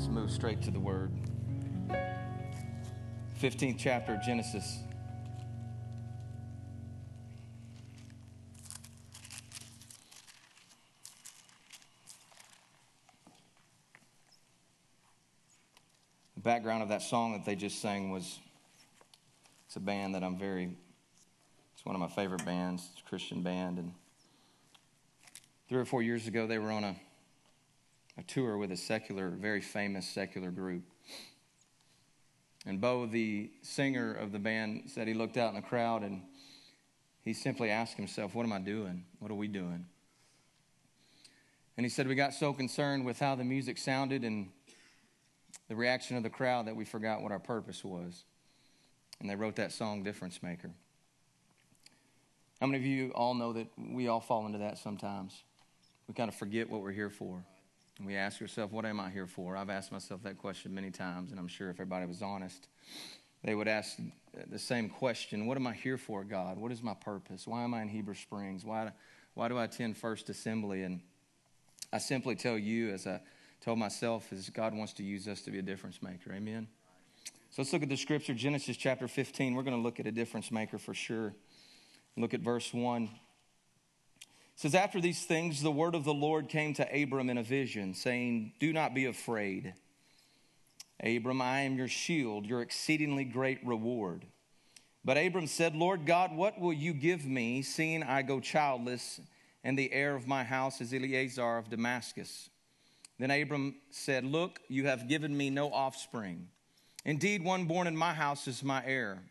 Let's move straight to the word. 15th chapter of Genesis. The background of that song that they just sang was it's a band that I'm very, it's one of my favorite bands, it's a Christian band. And three or four years ago, they were on a, a tour with a secular, very famous secular group. And Bo, the singer of the band, said he looked out in the crowd and he simply asked himself, What am I doing? What are we doing? And he said, We got so concerned with how the music sounded and the reaction of the crowd that we forgot what our purpose was. And they wrote that song, Difference Maker. How many of you all know that we all fall into that sometimes? We kind of forget what we're here for. And we ask ourselves, what am I here for? I've asked myself that question many times, and I'm sure if everybody was honest, they would ask the same question What am I here for, God? What is my purpose? Why am I in Heber Springs? Why, why do I attend First Assembly? And I simply tell you, as I told myself is God wants to use us to be a difference maker. Amen. So let's look at the scripture, Genesis chapter 15. We're going to look at a difference maker for sure. Look at verse 1. Says, After these things, the word of the Lord came to Abram in a vision, saying, Do not be afraid. Abram, I am your shield, your exceedingly great reward. But Abram said, Lord God, what will you give me, seeing I go childless, and the heir of my house is Eliezer of Damascus? Then Abram said, Look, you have given me no offspring. Indeed, one born in my house is my heir.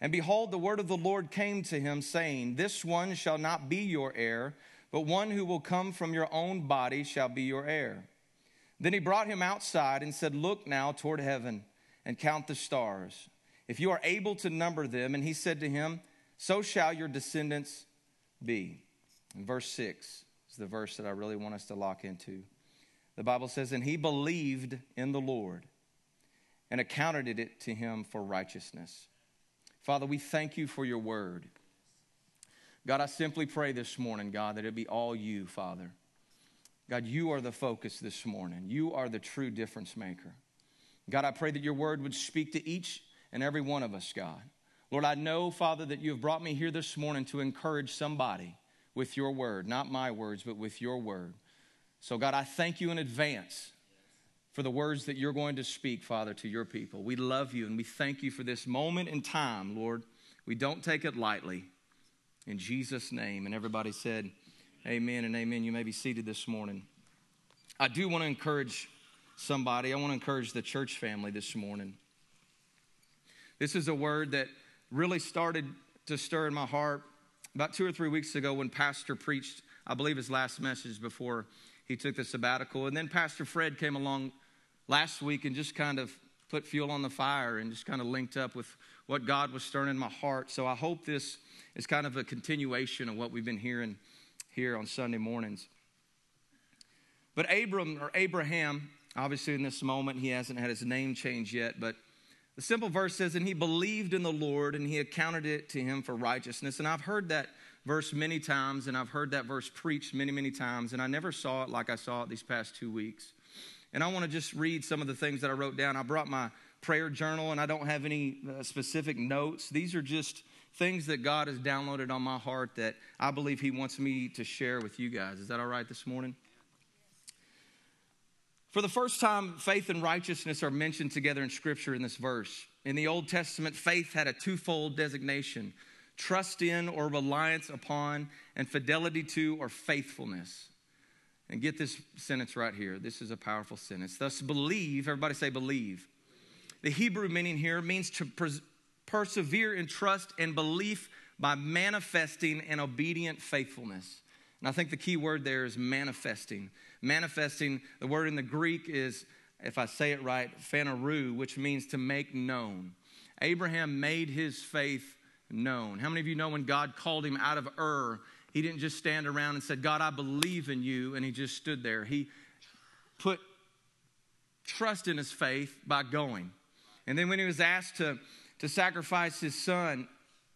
And behold, the word of the Lord came to him, saying, This one shall not be your heir, but one who will come from your own body shall be your heir. Then he brought him outside and said, Look now toward heaven and count the stars, if you are able to number them. And he said to him, So shall your descendants be. And verse 6 is the verse that I really want us to lock into. The Bible says, And he believed in the Lord and accounted it to him for righteousness. Father, we thank you for your word. God, I simply pray this morning, God, that it be all you, Father. God, you are the focus this morning. You are the true difference maker. God, I pray that your word would speak to each and every one of us, God. Lord, I know, Father, that you have brought me here this morning to encourage somebody with your word, not my words, but with your word. So, God, I thank you in advance for the words that you're going to speak, Father, to your people. We love you and we thank you for this moment in time, Lord. We don't take it lightly. In Jesus' name. And everybody said, Amen and amen. You may be seated this morning. I do want to encourage somebody, I want to encourage the church family this morning. This is a word that really started to stir in my heart about two or three weeks ago when Pastor preached, I believe, his last message before he took the sabbatical. And then Pastor Fred came along last week and just kind of put fuel on the fire and just kind of linked up with what God was stirring in my heart. So I hope this is kind of a continuation of what we've been hearing here on Sunday mornings. But Abram or Abraham, obviously in this moment, he hasn't had his name changed yet, but the simple verse says, And he believed in the Lord and he accounted it to him for righteousness. And I've heard that verse many times, and I've heard that verse preached many, many times, and I never saw it like I saw it these past two weeks. And I want to just read some of the things that I wrote down. I brought my prayer journal, and I don't have any uh, specific notes. These are just things that God has downloaded on my heart that I believe He wants me to share with you guys. Is that all right this morning? For the first time, faith and righteousness are mentioned together in Scripture in this verse. In the Old Testament, faith had a twofold designation trust in or reliance upon, and fidelity to or faithfulness. And get this sentence right here. This is a powerful sentence. Thus, believe, everybody say believe. The Hebrew meaning here means to pers- persevere in trust and belief by manifesting an obedient faithfulness. And I think the key word there is manifesting. Manifesting, the word in the Greek is, if I say it right, phaneroo, which means to make known. Abraham made his faith known. How many of you know when God called him out of Ur, he didn't just stand around and said, God, I believe in you, and he just stood there. He put trust in his faith by going. And then when he was asked to, to sacrifice his son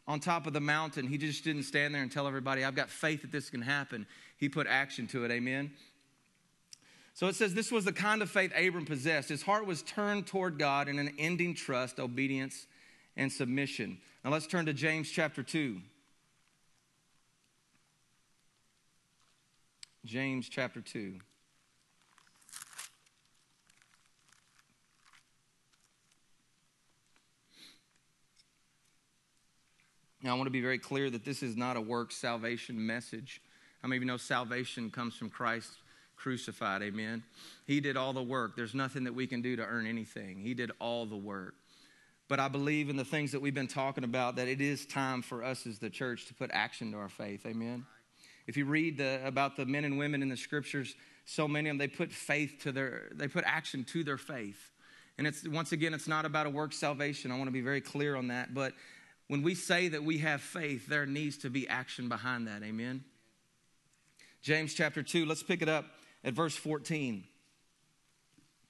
on top of the mountain, he just didn't stand there and tell everybody, I've got faith that this can happen. He put action to it. Amen. So it says this was the kind of faith Abram possessed. His heart was turned toward God in an ending trust, obedience, and submission. Now let's turn to James chapter 2. James chapter 2. Now, I want to be very clear that this is not a work salvation message. How many of you know salvation comes from Christ crucified? Amen. He did all the work. There's nothing that we can do to earn anything, He did all the work. But I believe in the things that we've been talking about that it is time for us as the church to put action to our faith. Amen. If you read the, about the men and women in the scriptures, so many of them they put faith to their they put action to their faith. And it's once again, it's not about a work salvation. I want to be very clear on that. But when we say that we have faith, there needs to be action behind that. Amen. James chapter 2, let's pick it up at verse 14.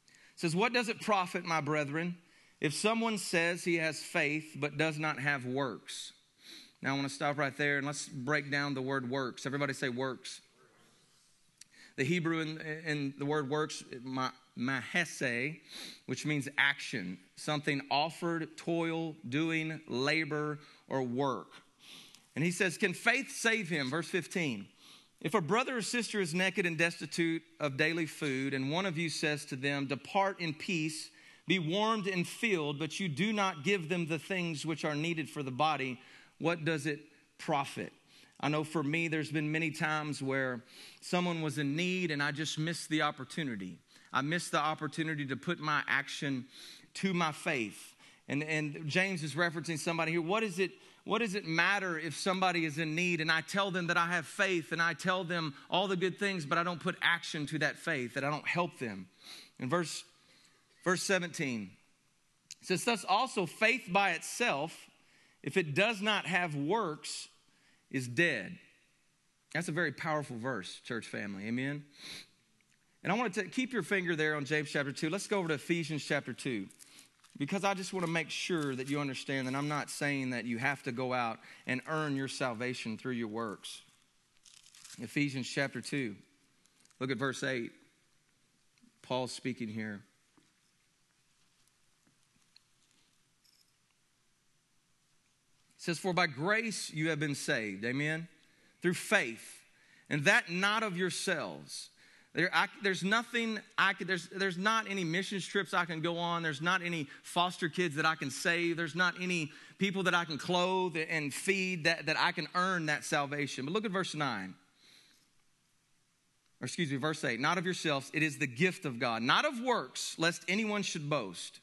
It says, What does it profit, my brethren, if someone says he has faith but does not have works? Now I want to stop right there and let's break down the word works. Everybody say works. The Hebrew in, in the word works, mahese, which means action, something offered, toil, doing, labor, or work. And he says, Can faith save him? Verse 15. If a brother or sister is naked and destitute of daily food, and one of you says to them, Depart in peace, be warmed and filled, but you do not give them the things which are needed for the body, what does it profit? I know for me, there's been many times where someone was in need and I just missed the opportunity. I missed the opportunity to put my action to my faith. And, and James is referencing somebody here. What is it? What does it matter if somebody is in need and I tell them that I have faith and I tell them all the good things, but I don't put action to that faith, that I don't help them? In verse, verse 17, it says, Thus also faith by itself, if it does not have works, is dead. That's a very powerful verse, church family. Amen. And I want to keep your finger there on James chapter 2. Let's go over to Ephesians chapter 2 because I just want to make sure that you understand that I'm not saying that you have to go out and earn your salvation through your works. Ephesians chapter 2. Look at verse 8. Paul's speaking here. Says, For by grace you have been saved, amen, through faith, and that not of yourselves. There, I, there's nothing I could, there's, there's not any missions trips I can go on. There's not any foster kids that I can save. There's not any people that I can clothe and feed that, that I can earn that salvation. But look at verse 9. Or excuse me, verse 8. Not of yourselves, it is the gift of God, not of works, lest anyone should boast.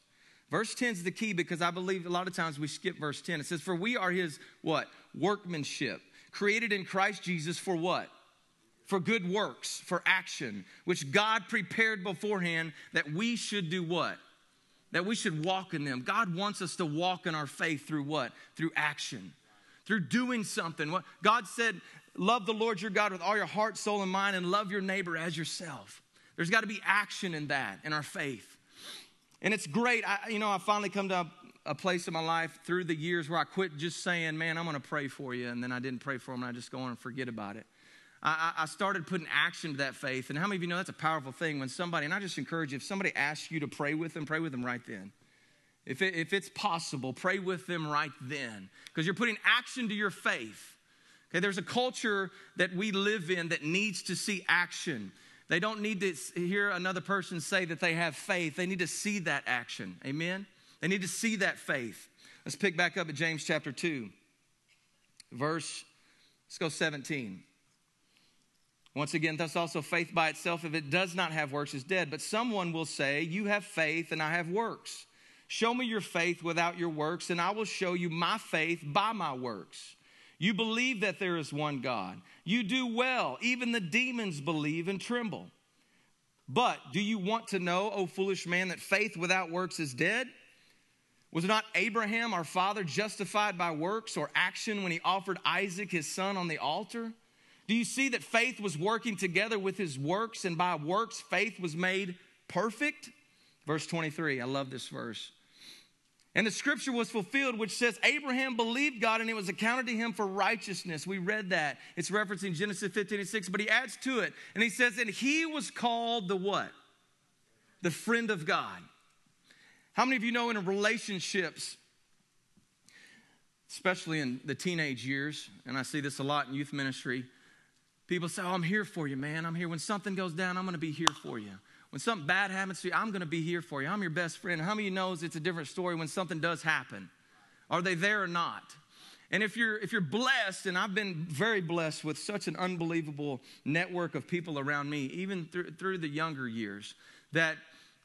Verse 10 is the key because I believe a lot of times we skip verse 10. It says, For we are his what? Workmanship. Created in Christ Jesus for what? For good works, for action, which God prepared beforehand that we should do what? That we should walk in them. God wants us to walk in our faith through what? Through action, through doing something. What God said, love the Lord your God with all your heart, soul, and mind, and love your neighbor as yourself. There's got to be action in that, in our faith. And it's great. I, you know, I finally come to a, a, place in my life through the years where I quit just saying, man, I'm going to pray for you. And then I didn't pray for them and I just go on and forget about it. I, I started putting action to that faith. And how many of you know that's a powerful thing when somebody, and I just encourage you, if somebody asks you to pray with them, pray with them right then. If, it, if it's possible, pray with them right then because you're putting action to your faith. Okay, there's a culture that we live in that needs to see action. They don't need to hear another person say that they have faith. They need to see that action. Amen? They need to see that faith. Let's pick back up at James chapter 2, verse, let's go 17. Once again, thus also faith by itself, if it does not have works, is dead. But someone will say, You have faith and I have works. Show me your faith without your works, and I will show you my faith by my works. You believe that there is one God. You do well. Even the demons believe and tremble. But do you want to know, O foolish man, that faith without works is dead? Was not Abraham, our father, justified by works or action when he offered Isaac, his son, on the altar? Do you see that faith was working together with his works, and by works, faith was made perfect? Verse 23, I love this verse. And the scripture was fulfilled, which says, Abraham believed God and it was accounted to him for righteousness. We read that. It's referencing Genesis 15 and 6, but he adds to it and he says, And he was called the what? the friend of God. How many of you know in relationships, especially in the teenage years, and I see this a lot in youth ministry, people say, Oh, I'm here for you, man. I'm here. When something goes down, I'm going to be here for you. When something bad happens to you, I'm going to be here for you. I'm your best friend. How many of you knows it's a different story when something does happen? Are they there or not? And if you're if you're blessed, and I've been very blessed with such an unbelievable network of people around me, even through, through the younger years, that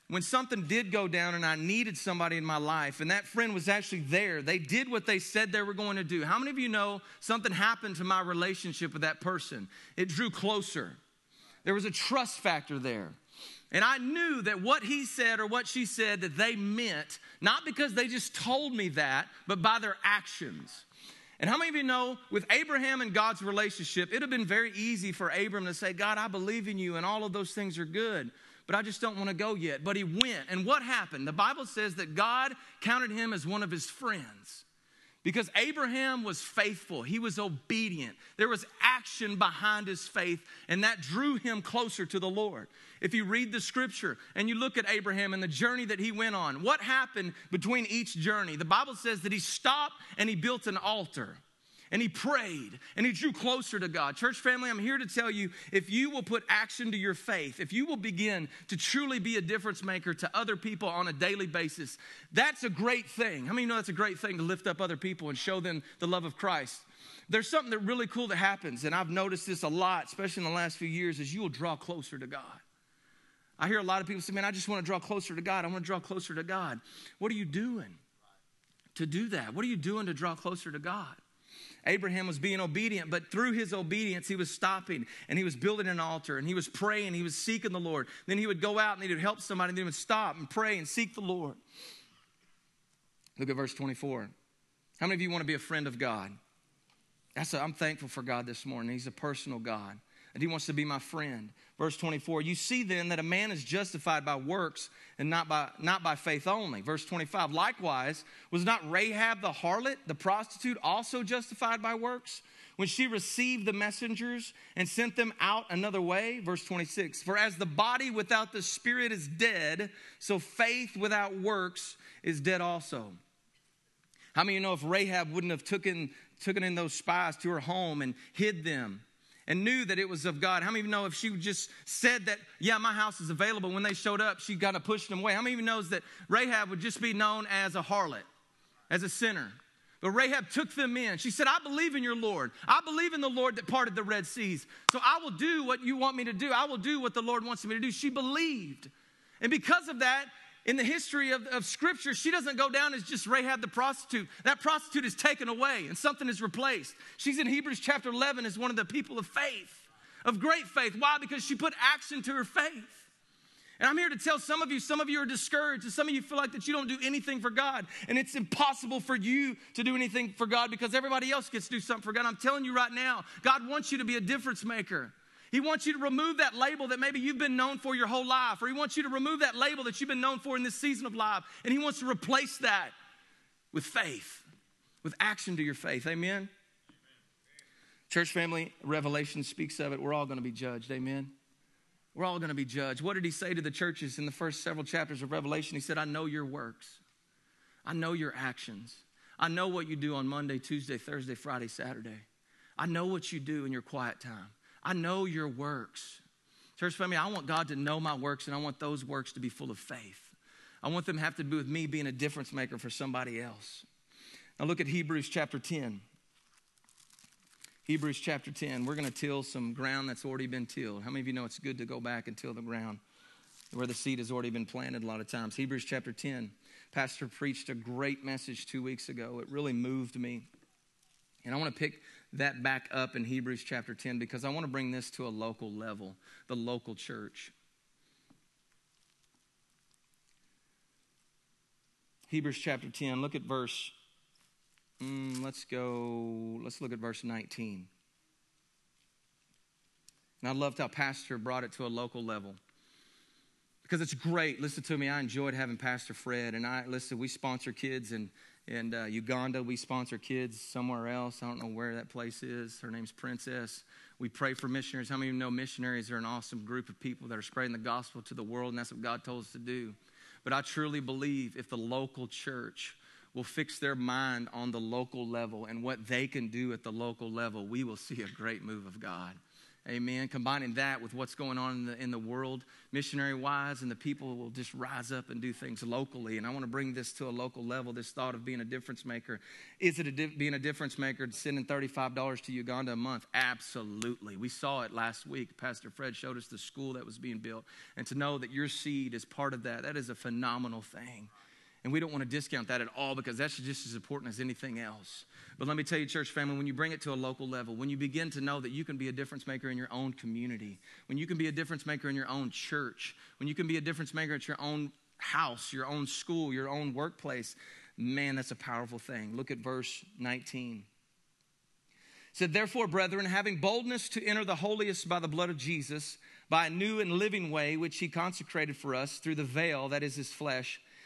when something did go down and I needed somebody in my life, and that friend was actually there, they did what they said they were going to do. How many of you know something happened to my relationship with that person? It drew closer. There was a trust factor there. And I knew that what he said or what she said that they meant, not because they just told me that, but by their actions. And how many of you know with Abraham and God's relationship, it would have been very easy for Abram to say, God, I believe in you and all of those things are good, but I just don't want to go yet. But he went. And what happened? The Bible says that God counted him as one of his friends. Because Abraham was faithful, he was obedient. There was action behind his faith, and that drew him closer to the Lord. If you read the scripture and you look at Abraham and the journey that he went on, what happened between each journey? The Bible says that he stopped and he built an altar and he prayed and he drew closer to God. Church family, I'm here to tell you if you will put action to your faith, if you will begin to truly be a difference maker to other people on a daily basis, that's a great thing. How many know that's a great thing to lift up other people and show them the love of Christ? There's something that really cool that happens, and I've noticed this a lot, especially in the last few years, is you will draw closer to God. I hear a lot of people say, Man, I just want to draw closer to God. I want to draw closer to God. What are you doing to do that? What are you doing to draw closer to God? Abraham was being obedient, but through his obedience, he was stopping and he was building an altar and he was praying, he was seeking the Lord. Then he would go out and he would help somebody and then he would stop and pray and seek the Lord. Look at verse 24. How many of you want to be a friend of God? That's a, I'm thankful for God this morning. He's a personal God and he wants to be my friend. Verse 24, you see then that a man is justified by works and not by, not by faith only. Verse 25, likewise, was not Rahab the harlot, the prostitute, also justified by works? When she received the messengers and sent them out another way, verse 26, for as the body without the spirit is dead, so faith without works is dead also. How many of you know if Rahab wouldn't have taken, taken in those spies to her home and hid them, and knew that it was of God. How many you know if she just said that, yeah, my house is available, when they showed up, she kind of pushed them away? How many you knows that Rahab would just be known as a harlot, as a sinner? But Rahab took them in. She said, I believe in your Lord. I believe in the Lord that parted the Red Seas. So I will do what you want me to do. I will do what the Lord wants me to do. She believed. And because of that, in the history of, of Scripture, she doesn't go down as just Rahab the prostitute. That prostitute is taken away and something is replaced. She's in Hebrews chapter 11 as one of the people of faith, of great faith. Why? Because she put action to her faith. And I'm here to tell some of you, some of you are discouraged, and some of you feel like that you don't do anything for God. And it's impossible for you to do anything for God because everybody else gets to do something for God. I'm telling you right now, God wants you to be a difference maker. He wants you to remove that label that maybe you've been known for your whole life, or He wants you to remove that label that you've been known for in this season of life, and He wants to replace that with faith, with action to your faith. Amen? Church family, Revelation speaks of it. We're all going to be judged. Amen. We're all going to be judged. What did he say to the churches in the first several chapters of Revelation? He said, I know your works, I know your actions. I know what you do on Monday, Tuesday, Thursday, Friday, Saturday. I know what you do in your quiet time. I know your works. Church family, I want God to know my works and I want those works to be full of faith. I want them to have to do with me being a difference maker for somebody else. Now look at Hebrews chapter 10. Hebrews chapter 10. We're going to till some ground that's already been tilled. How many of you know it's good to go back and till the ground where the seed has already been planted a lot of times? Hebrews chapter 10. Pastor preached a great message two weeks ago. It really moved me. And I want to pick that back up in Hebrews chapter 10 because I want to bring this to a local level, the local church. Hebrews chapter 10, look at verse, mm, let's go, let's look at verse 19. And I loved how Pastor brought it to a local level because it's great. Listen to me, I enjoyed having Pastor Fred, and I, listen, we sponsor kids and in uh, Uganda. We sponsor kids somewhere else. I don't know where that place is. Her name's Princess. We pray for missionaries. How many of you know missionaries are an awesome group of people that are spreading the gospel to the world, and that's what God told us to do. But I truly believe if the local church will fix their mind on the local level and what they can do at the local level, we will see a great move of God. Amen. Combining that with what's going on in the, in the world, missionary wise, and the people will just rise up and do things locally. And I want to bring this to a local level this thought of being a difference maker. Is it a di- being a difference maker sending $35 to Uganda a month? Absolutely. We saw it last week. Pastor Fred showed us the school that was being built. And to know that your seed is part of that, that is a phenomenal thing. And we don't want to discount that at all because that's just as important as anything else. But let me tell you, church family, when you bring it to a local level, when you begin to know that you can be a difference maker in your own community, when you can be a difference maker in your own church, when you can be a difference maker at your own house, your own school, your own workplace, man, that's a powerful thing. Look at verse 19 said, Therefore, brethren, having boldness to enter the holiest by the blood of Jesus, by a new and living way which he consecrated for us through the veil that is his flesh,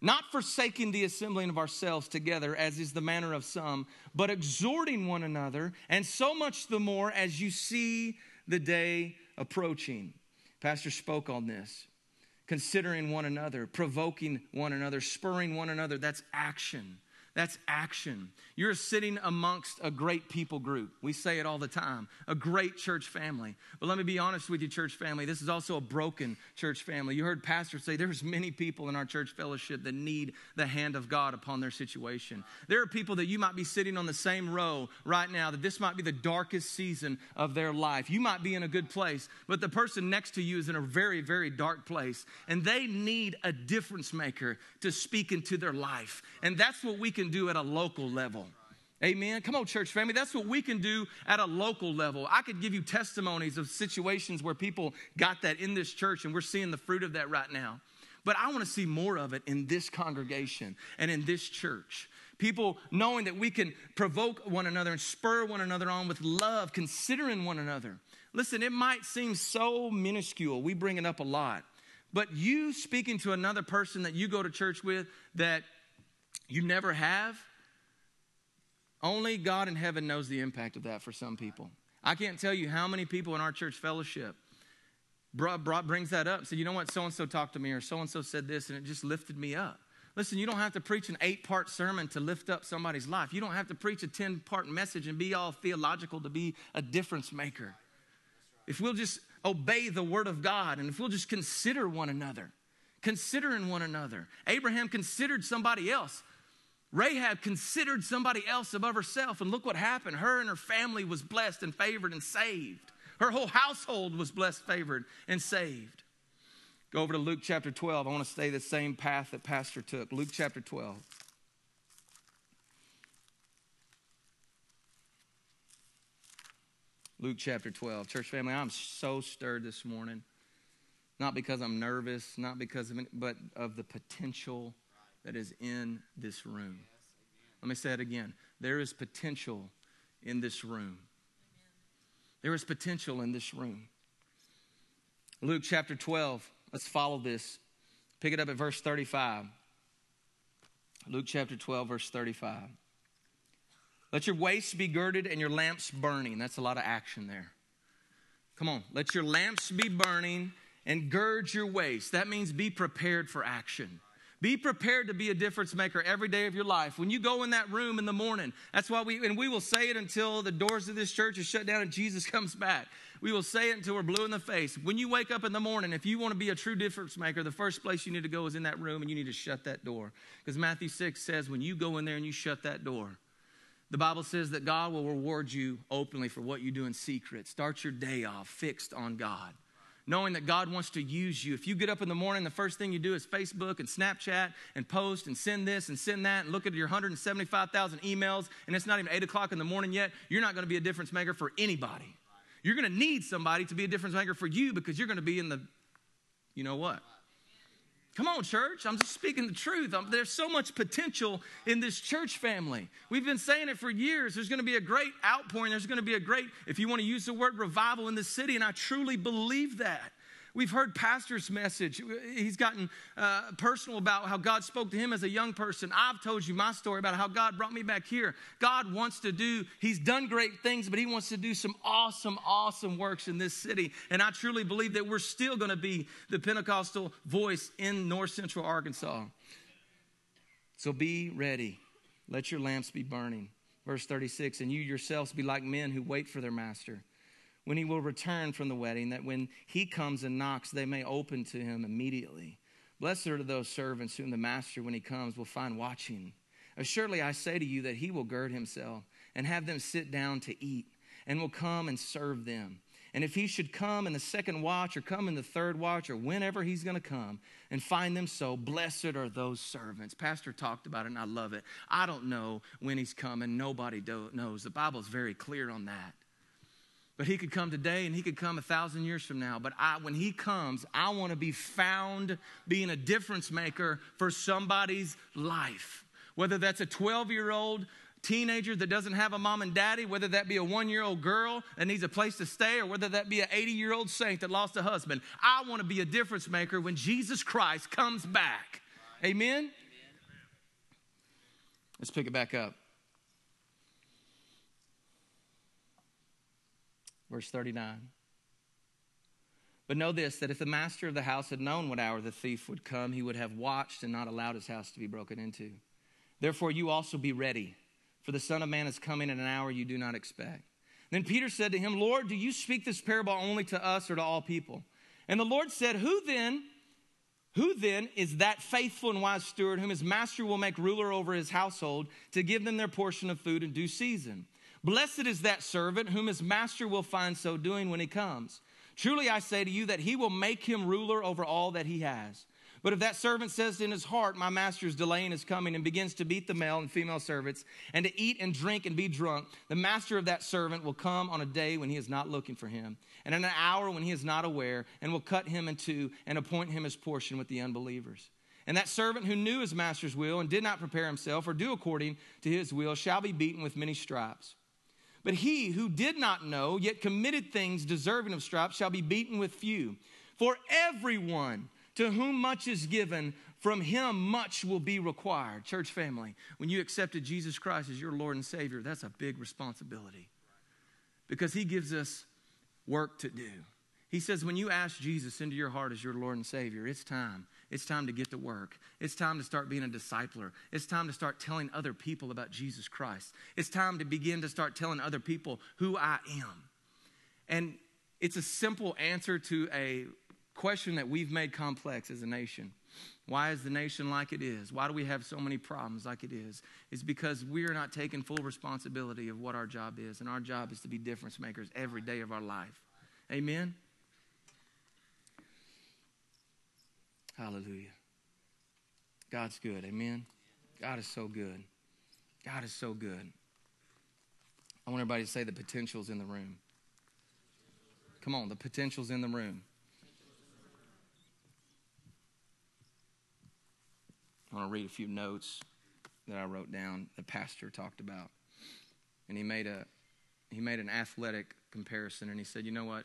not forsaking the assembling of ourselves together, as is the manner of some, but exhorting one another, and so much the more as you see the day approaching. Pastor spoke on this. Considering one another, provoking one another, spurring one another, that's action. That's action. You're sitting amongst a great people group. We say it all the time a great church family. But let me be honest with you, church family. This is also a broken church family. You heard pastors say there's many people in our church fellowship that need the hand of God upon their situation. There are people that you might be sitting on the same row right now, that this might be the darkest season of their life. You might be in a good place, but the person next to you is in a very, very dark place. And they need a difference maker to speak into their life. And that's what we can can do at a local level. Amen. Come on, church family. That's what we can do at a local level. I could give you testimonies of situations where people got that in this church, and we're seeing the fruit of that right now. But I want to see more of it in this congregation and in this church. People knowing that we can provoke one another and spur one another on with love, considering one another. Listen, it might seem so minuscule. We bring it up a lot. But you speaking to another person that you go to church with that you never have? Only God in heaven knows the impact of that for some people. I can't tell you how many people in our church fellowship brought, brought, brings that up. Said, you know what, so and so talked to me, or so and so said this, and it just lifted me up. Listen, you don't have to preach an eight part sermon to lift up somebody's life. You don't have to preach a 10 part message and be all theological to be a difference maker. If we'll just obey the word of God and if we'll just consider one another, considering one another. Abraham considered somebody else. Rahab considered somebody else above herself, and look what happened. Her and her family was blessed and favored and saved. Her whole household was blessed, favored, and saved. Go over to Luke chapter 12. I want to stay the same path that Pastor took. Luke chapter 12. Luke chapter 12. Church family, I'm so stirred this morning. Not because I'm nervous, not because of it, but of the potential that is in this room. Let me say it again. There is potential in this room. There is potential in this room. Luke chapter 12, let's follow this. Pick it up at verse 35. Luke chapter 12, verse 35. Let your waist be girded and your lamps burning. That's a lot of action there. Come on. Let your lamps be burning and gird your waist. That means be prepared for action. Be prepared to be a difference maker every day of your life. When you go in that room in the morning, that's why we, and we will say it until the doors of this church are shut down and Jesus comes back. We will say it until we're blue in the face. When you wake up in the morning, if you want to be a true difference maker, the first place you need to go is in that room and you need to shut that door. Because Matthew 6 says, when you go in there and you shut that door, the Bible says that God will reward you openly for what you do in secret. Start your day off fixed on God knowing that God wants to use you. If you get up in the morning, the first thing you do is Facebook and Snapchat and post and send this and send that and look at your 175,000 emails, and it's not even 8 o'clock in the morning yet, you're not going to be a difference maker for anybody. You're going to need somebody to be a difference maker for you because you're going to be in the you know what? Come on, church. I'm just speaking the truth. I'm, there's so much potential in this church family. We've been saying it for years. There's going to be a great outpouring. There's going to be a great, if you want to use the word revival in the city, and I truly believe that. We've heard Pastor's message. He's gotten uh, personal about how God spoke to him as a young person. I've told you my story about how God brought me back here. God wants to do, He's done great things, but He wants to do some awesome, awesome works in this city. And I truly believe that we're still going to be the Pentecostal voice in North Central Arkansas. So be ready. Let your lamps be burning. Verse 36 And you yourselves be like men who wait for their master when he will return from the wedding, that when he comes and knocks, they may open to him immediately. Blessed are those servants whom the master, when he comes, will find watching. Assuredly, I say to you that he will gird himself and have them sit down to eat, and will come and serve them. And if he should come in the second watch, or come in the third watch, or whenever he's going to come and find them so, blessed are those servants. Pastor talked about it, and I love it. I don't know when he's coming. Nobody knows. The Bible is very clear on that. But he could come today and he could come a thousand years from now. But I, when he comes, I want to be found being a difference maker for somebody's life. Whether that's a 12 year old teenager that doesn't have a mom and daddy, whether that be a one year old girl that needs a place to stay, or whether that be an 80 year old saint that lost a husband. I want to be a difference maker when Jesus Christ comes back. Amen? Amen. Let's pick it back up. Verse 39. But know this that if the master of the house had known what hour the thief would come, he would have watched and not allowed his house to be broken into. Therefore, you also be ready, for the Son of Man is coming at an hour you do not expect. Then Peter said to him, Lord, do you speak this parable only to us or to all people? And the Lord said, Who then? Who then is that faithful and wise steward whom his master will make ruler over his household to give them their portion of food in due season? Blessed is that servant whom his master will find so doing when he comes. Truly I say to you that he will make him ruler over all that he has. But if that servant says in his heart, My master is delaying his coming, and begins to beat the male and female servants, and to eat and drink and be drunk, the master of that servant will come on a day when he is not looking for him, and in an hour when he is not aware, and will cut him in two and appoint him his portion with the unbelievers. And that servant who knew his master's will and did not prepare himself or do according to his will shall be beaten with many stripes. But he who did not know, yet committed things deserving of stripes, shall be beaten with few. For everyone to whom much is given, from him much will be required. Church family, when you accepted Jesus Christ as your Lord and Savior, that's a big responsibility because he gives us work to do. He says, when you ask Jesus into your heart as your Lord and Savior, it's time. It's time to get to work. It's time to start being a discipler. It's time to start telling other people about Jesus Christ. It's time to begin to start telling other people who I am. And it's a simple answer to a question that we've made complex as a nation. Why is the nation like it is? Why do we have so many problems like it is? It's because we are not taking full responsibility of what our job is. And our job is to be difference makers every day of our life. Amen? Hallelujah. God's good. Amen. God is so good. God is so good. I want everybody to say the potential's in the room. Come on, the potential's in the room. I want to read a few notes that I wrote down the pastor talked about. And he made a he made an athletic comparison and he said, you know what?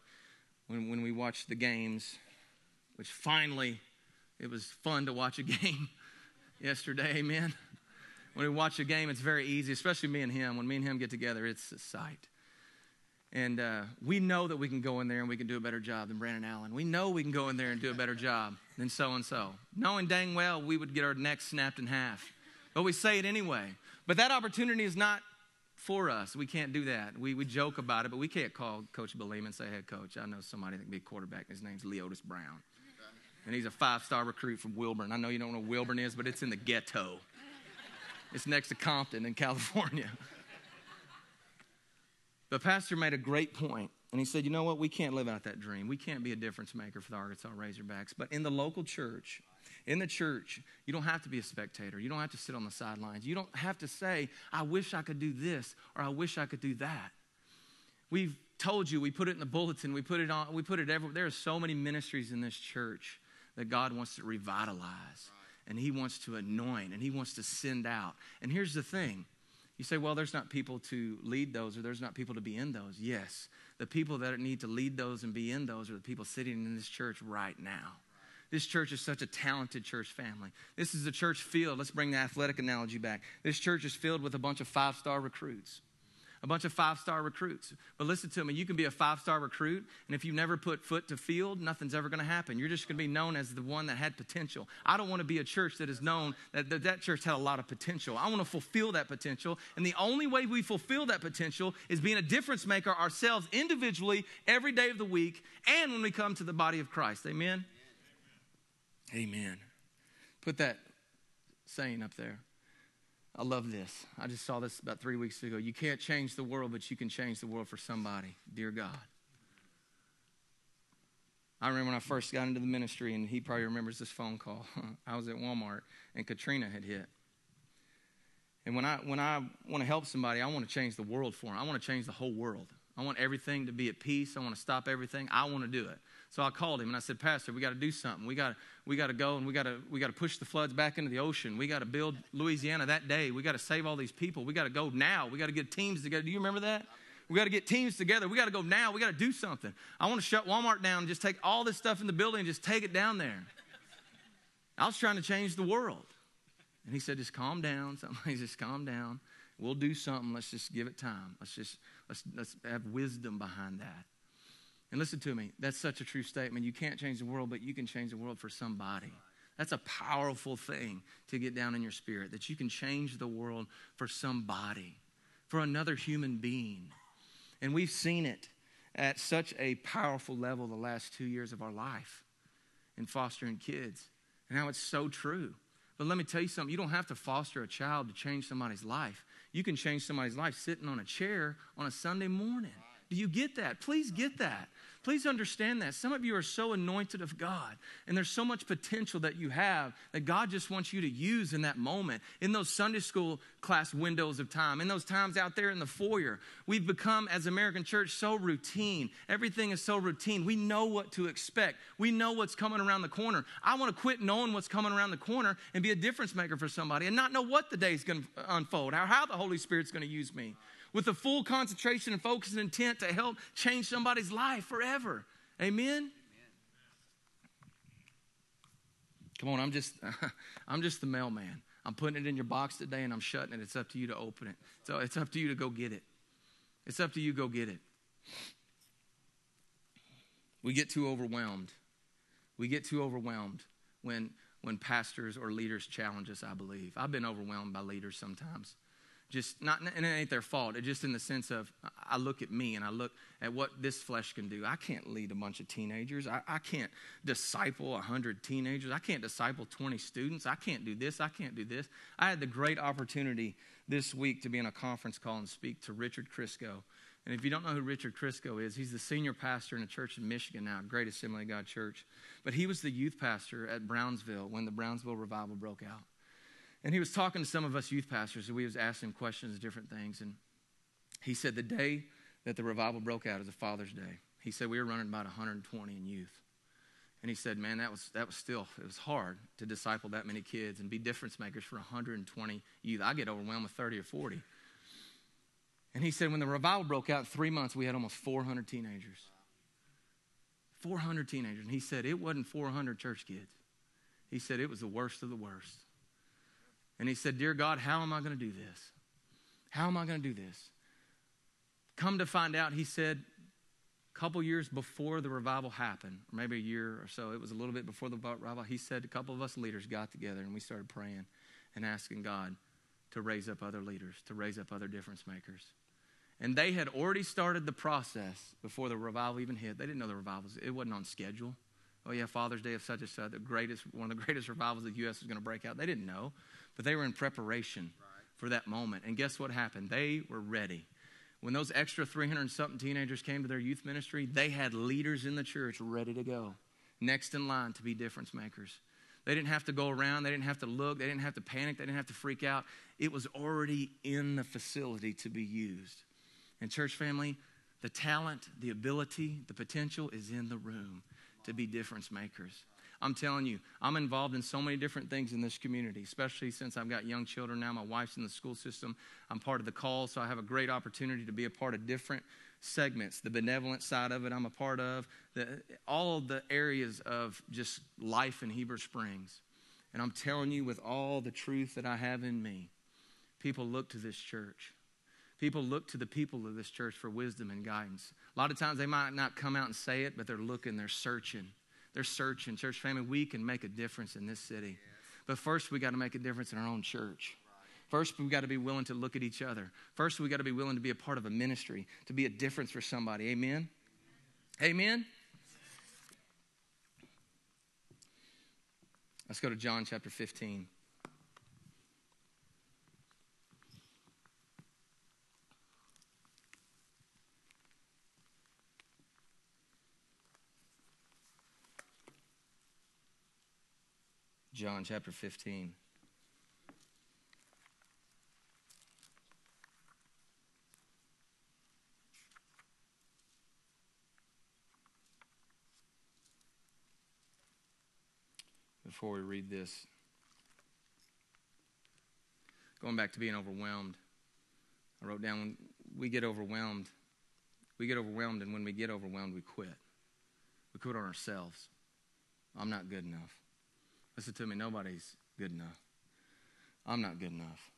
When when we watch the games, which finally it was fun to watch a game yesterday, amen. When we watch a game, it's very easy, especially me and him. When me and him get together, it's a sight. And uh, we know that we can go in there and we can do a better job than Brandon Allen. We know we can go in there and do a better job than so and so. Knowing dang well we would get our necks snapped in half. But we say it anyway. But that opportunity is not for us. We can't do that. We, we joke about it, but we can't call Coach Bielema and say, hey, coach, I know somebody that can be a quarterback. His name's Leotis Brown and he's a five star recruit from Wilburn. I know you don't know where Wilburn is, but it's in the ghetto. It's next to Compton in California. The pastor made a great point, and he said, You know what? We can't live out that dream. We can't be a difference maker for the Arkansas Razorbacks. But in the local church, in the church, you don't have to be a spectator. You don't have to sit on the sidelines. You don't have to say, I wish I could do this or I wish I could do that. We've told you, we put it in the bulletin, we put it on, we put it everywhere. There are so many ministries in this church that God wants to revitalize and He wants to anoint and He wants to send out. And here's the thing you say, well, there's not people to lead those or there's not people to be in those. Yes, the people that need to lead those and be in those are the people sitting in this church right now. This church is such a talented church family. This is a church filled, let's bring the athletic analogy back. This church is filled with a bunch of five star recruits a bunch of five star recruits. But listen to me, you can be a five star recruit, and if you never put foot to field, nothing's ever going to happen. You're just going to be known as the one that had potential. I don't want to be a church that is known that, that that church had a lot of potential. I want to fulfill that potential, and the only way we fulfill that potential is being a difference maker ourselves individually every day of the week and when we come to the body of Christ. Amen. Amen. Amen. Put that saying up there. I love this. I just saw this about three weeks ago. You can't change the world, but you can change the world for somebody. Dear God. I remember when I first got into the ministry, and he probably remembers this phone call. I was at Walmart, and Katrina had hit. And when I, when I want to help somebody, I want to change the world for them. I want to change the whole world. I want everything to be at peace. I want to stop everything. I want to do it. So I called him and I said, Pastor, we got to do something. We got we got to go and we got to we got to push the floods back into the ocean. We got to build Louisiana that day. We got to save all these people. We got to go now. We got to get teams together. Do you remember that? We got to get teams together. We got to go now. We got to do something. I want to shut Walmart down and just take all this stuff in the building and just take it down there. I was trying to change the world. And he said, just calm down. Somebody just calm down. We'll do something. Let's just give it time. Let's just let's let's have wisdom behind that. And listen to me, that's such a true statement. You can't change the world, but you can change the world for somebody. That's a powerful thing to get down in your spirit that you can change the world for somebody, for another human being. And we've seen it at such a powerful level the last two years of our life in fostering kids and how it's so true. But let me tell you something you don't have to foster a child to change somebody's life. You can change somebody's life sitting on a chair on a Sunday morning. Do you get that? Please get that. Please understand that. Some of you are so anointed of God, and there's so much potential that you have that God just wants you to use in that moment, in those Sunday school class windows of time, in those times out there in the foyer. We've become, as American church, so routine. Everything is so routine. We know what to expect, we know what's coming around the corner. I want to quit knowing what's coming around the corner and be a difference maker for somebody and not know what the day is going to unfold, how, how the Holy Spirit's going to use me with the full concentration and focus and intent to help change somebody's life forever. Amen? Come on, I'm just I'm just the mailman. I'm putting it in your box today and I'm shutting it. It's up to you to open it. So it's up to you to go get it. It's up to you go get it. We get too overwhelmed. We get too overwhelmed when when pastors or leaders challenge us, I believe. I've been overwhelmed by leaders sometimes just not and it ain't their fault. It just in the sense of i look at me and i look at what this flesh can do. I can't lead a bunch of teenagers. I, I can't disciple 100 teenagers. I can't disciple 20 students. I can't do this. I can't do this. I had the great opportunity this week to be in a conference call and speak to richard crisco. And if you don't know who richard crisco is he's the senior pastor in a church in michigan now great assembly of god church. But he was the youth pastor at brownsville when the brownsville revival broke out and he was talking to some of us youth pastors, and we was asking questions, different things. And he said the day that the revival broke out is a Father's Day. He said we were running about 120 in youth. And he said, man, that was, that was still, it was hard to disciple that many kids and be difference makers for 120 youth. I get overwhelmed with 30 or 40. And he said, when the revival broke out three months, we had almost 400 teenagers. 400 teenagers. And he said, it wasn't 400 church kids. He said, it was the worst of the worst. And he said, Dear God, how am I going to do this? How am I going to do this? Come to find out, he said, a couple years before the revival happened, or maybe a year or so, it was a little bit before the revival, he said a couple of us leaders got together and we started praying and asking God to raise up other leaders, to raise up other difference makers. And they had already started the process before the revival even hit. They didn't know the revival it wasn't on schedule. Oh yeah, Father's Day of such and such, the greatest, one of the greatest revivals of the U.S. is going to break out. They didn't know but they were in preparation for that moment. And guess what happened? They were ready. When those extra 300 something teenagers came to their youth ministry, they had leaders in the church ready to go, next in line to be difference makers. They didn't have to go around, they didn't have to look, they didn't have to panic, they didn't have to freak out. It was already in the facility to be used. And, church family, the talent, the ability, the potential is in the room to be difference makers. I'm telling you, I'm involved in so many different things in this community, especially since I've got young children now. My wife's in the school system. I'm part of the call, so I have a great opportunity to be a part of different segments. The benevolent side of it, I'm a part of. The, all of the areas of just life in Heber Springs. And I'm telling you, with all the truth that I have in me, people look to this church. People look to the people of this church for wisdom and guidance. A lot of times they might not come out and say it, but they're looking, they're searching. They're searching. Church family, we can make a difference in this city. But first, we got to make a difference in our own church. First, we got to be willing to look at each other. First, we got to be willing to be a part of a ministry, to be a difference for somebody. Amen? Amen? Let's go to John chapter 15. John chapter 15. Before we read this, going back to being overwhelmed, I wrote down when we get overwhelmed, we get overwhelmed, and when we get overwhelmed, we quit. We quit on ourselves. I'm not good enough. Listen to me, nobody's good enough. I'm not good enough.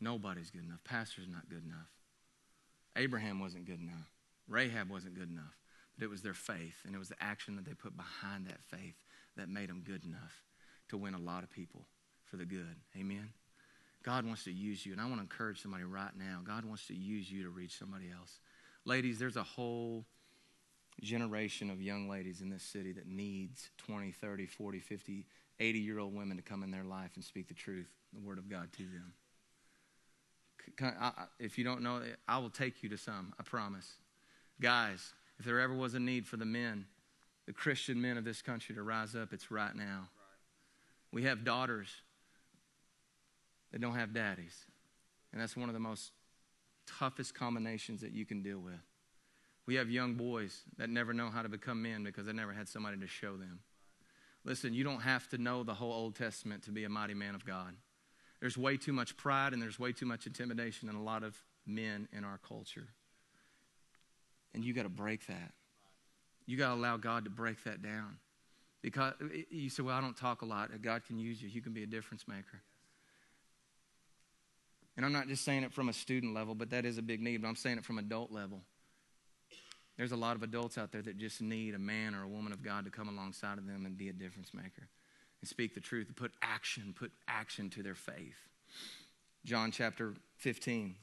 Nobody's good enough. Pastor's not good enough. Abraham wasn't good enough. Rahab wasn't good enough. But it was their faith, and it was the action that they put behind that faith that made them good enough to win a lot of people for the good. Amen? God wants to use you, and I want to encourage somebody right now. God wants to use you to reach somebody else. Ladies, there's a whole generation of young ladies in this city that needs 20, 30, 40, 50, 80 year old women to come in their life and speak the truth, the Word of God to them. If you don't know, I will take you to some, I promise. Guys, if there ever was a need for the men, the Christian men of this country to rise up, it's right now. We have daughters that don't have daddies. And that's one of the most toughest combinations that you can deal with. We have young boys that never know how to become men because they never had somebody to show them. Listen, you don't have to know the whole Old Testament to be a mighty man of God. There's way too much pride and there's way too much intimidation in a lot of men in our culture. And you got to break that. You got to allow God to break that down. Because you say, well, I don't talk a lot. God can use you. You can be a difference maker. And I'm not just saying it from a student level, but that is a big need, but I'm saying it from adult level. There's a lot of adults out there that just need a man or a woman of God to come alongside of them and be a difference maker and speak the truth and put action, put action to their faith. John chapter 15,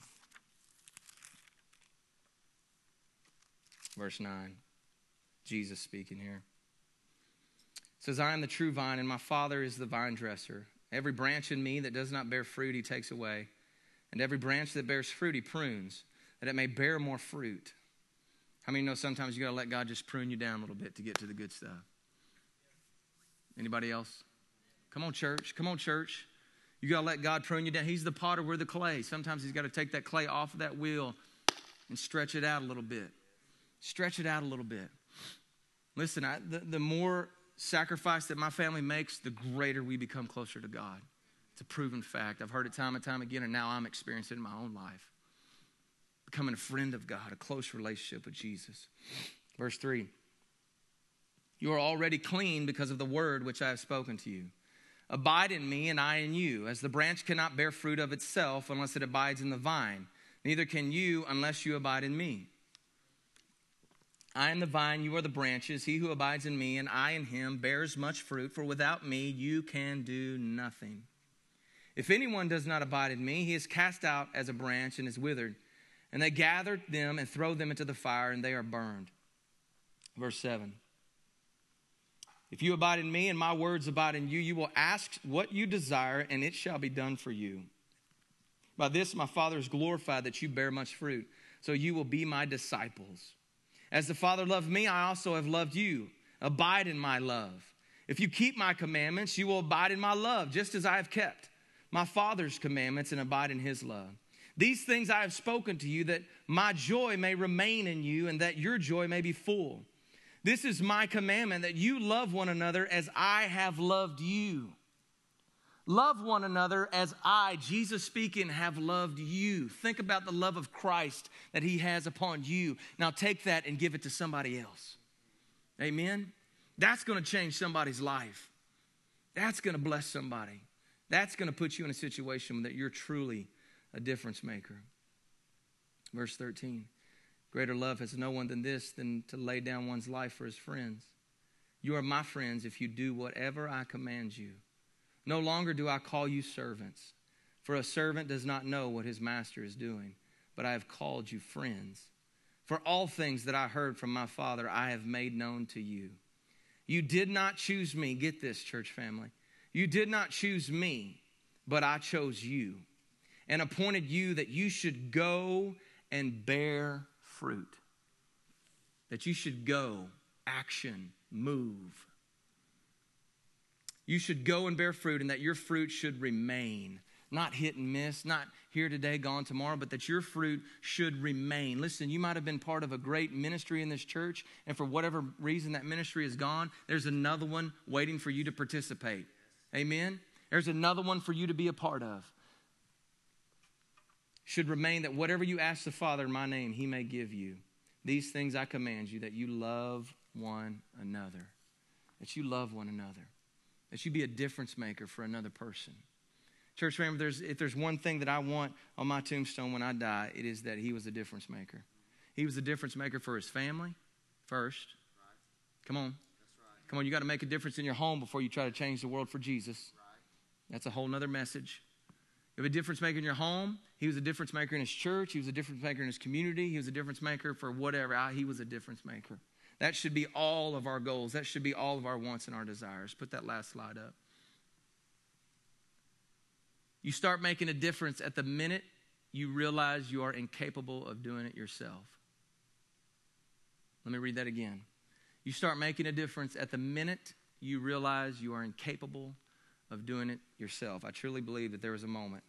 verse 9. Jesus speaking here. Says, I am the true vine, and my Father is the vine dresser. Every branch in me that does not bear fruit, he takes away. And every branch that bears fruit, he prunes, that it may bear more fruit. How many know sometimes you got to let God just prune you down a little bit to get to the good stuff? Anybody else? Come on, church. Come on, church. You got to let God prune you down. He's the potter, we're the clay. Sometimes He's got to take that clay off of that wheel and stretch it out a little bit. Stretch it out a little bit. Listen, I, the, the more sacrifice that my family makes, the greater we become closer to God. It's a proven fact. I've heard it time and time again, and now I'm experiencing it in my own life becoming a friend of God, a close relationship with Jesus. Verse 3 You are already clean because of the word which I have spoken to you. Abide in me, and I in you. As the branch cannot bear fruit of itself unless it abides in the vine, neither can you unless you abide in me. I am the vine, you are the branches. He who abides in me, and I in him, bears much fruit, for without me you can do nothing. If anyone does not abide in me, he is cast out as a branch and is withered and they gather them and throw them into the fire, and they are burned. Verse 7 If you abide in me and my words abide in you, you will ask what you desire, and it shall be done for you. By this my Father is glorified that you bear much fruit, so you will be my disciples. As the Father loved me, I also have loved you. Abide in my love. If you keep my commandments, you will abide in my love, just as I have kept my Father's commandments and abide in his love. These things I have spoken to you, that my joy may remain in you and that your joy may be full. This is my commandment that you love one another as I have loved you. Love one another as I, Jesus speaking, have loved you. Think about the love of Christ that he has upon you. Now take that and give it to somebody else. Amen? That's going to change somebody's life. That's going to bless somebody. That's going to put you in a situation that you're truly a difference maker. Verse 13 Greater love has no one than this, than to lay down one's life for his friends. You are my friends if you do whatever I command you. No longer do I call you servants, for a servant does not know what his master is doing, but I have called you friends. For all things that I heard from my Father, I have made known to you. You did not choose me. Get this, church family. You did not choose me, but I chose you and appointed you that you should go and bear fruit. That you should go, action, move you should go and bear fruit, and that your fruit should remain. Not hit and miss, not here today, gone tomorrow, but that your fruit should remain. Listen, you might have been part of a great ministry in this church, and for whatever reason that ministry is gone, there's another one waiting for you to participate. Amen? There's another one for you to be a part of. Should remain that whatever you ask the Father in my name, he may give you. These things I command you that you love one another. That you love one another that you be a difference maker for another person. Church family, there's, if there's one thing that I want on my tombstone when I die, it is that he was a difference maker. He was a difference maker for his family first. Come on. Come on, you got to make a difference in your home before you try to change the world for Jesus. That's a whole nother message. You have a difference maker in your home. He was a difference maker in his church. He was a difference maker in his community. He was a difference maker for whatever. Ah, he was a difference maker. That should be all of our goals. That should be all of our wants and our desires. Put that last slide up. You start making a difference at the minute you realize you are incapable of doing it yourself. Let me read that again. You start making a difference at the minute you realize you are incapable of doing it yourself. I truly believe that there was a moment,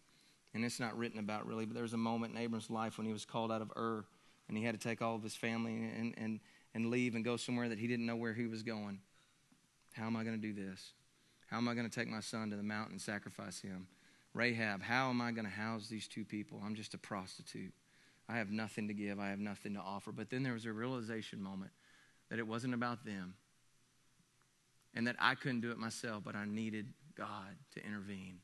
and it's not written about really, but there was a moment in Abram's life when he was called out of Ur and he had to take all of his family and, and and leave and go somewhere that he didn't know where he was going. How am I going to do this? How am I going to take my son to the mountain and sacrifice him? Rahab, how am I going to house these two people? I'm just a prostitute. I have nothing to give, I have nothing to offer. But then there was a realization moment that it wasn't about them and that I couldn't do it myself, but I needed God to intervene.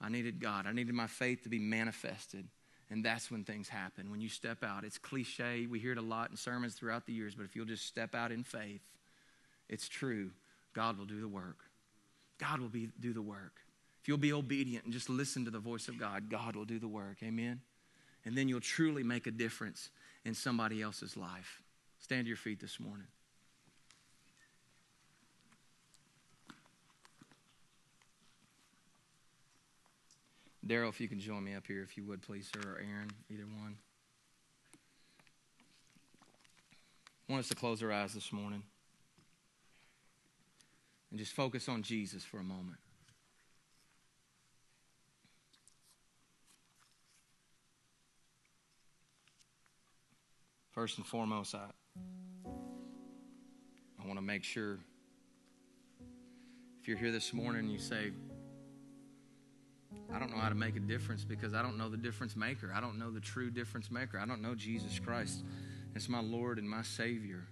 I needed God. I needed my faith to be manifested. And that's when things happen. When you step out, it's cliche. We hear it a lot in sermons throughout the years, but if you'll just step out in faith, it's true. God will do the work. God will be, do the work. If you'll be obedient and just listen to the voice of God, God will do the work. Amen? And then you'll truly make a difference in somebody else's life. Stand to your feet this morning. Daryl, if you can join me up here, if you would, please, sir, or Aaron, either one. I want us to close our eyes this morning and just focus on Jesus for a moment. First and foremost, I, I want to make sure if you're here this morning and you say, I don't know how to make a difference because I don't know the difference maker. I don't know the true difference maker. I don't know Jesus Christ. It's my Lord and my Savior.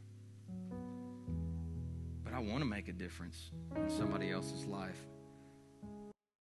But I want to make a difference in somebody else's life.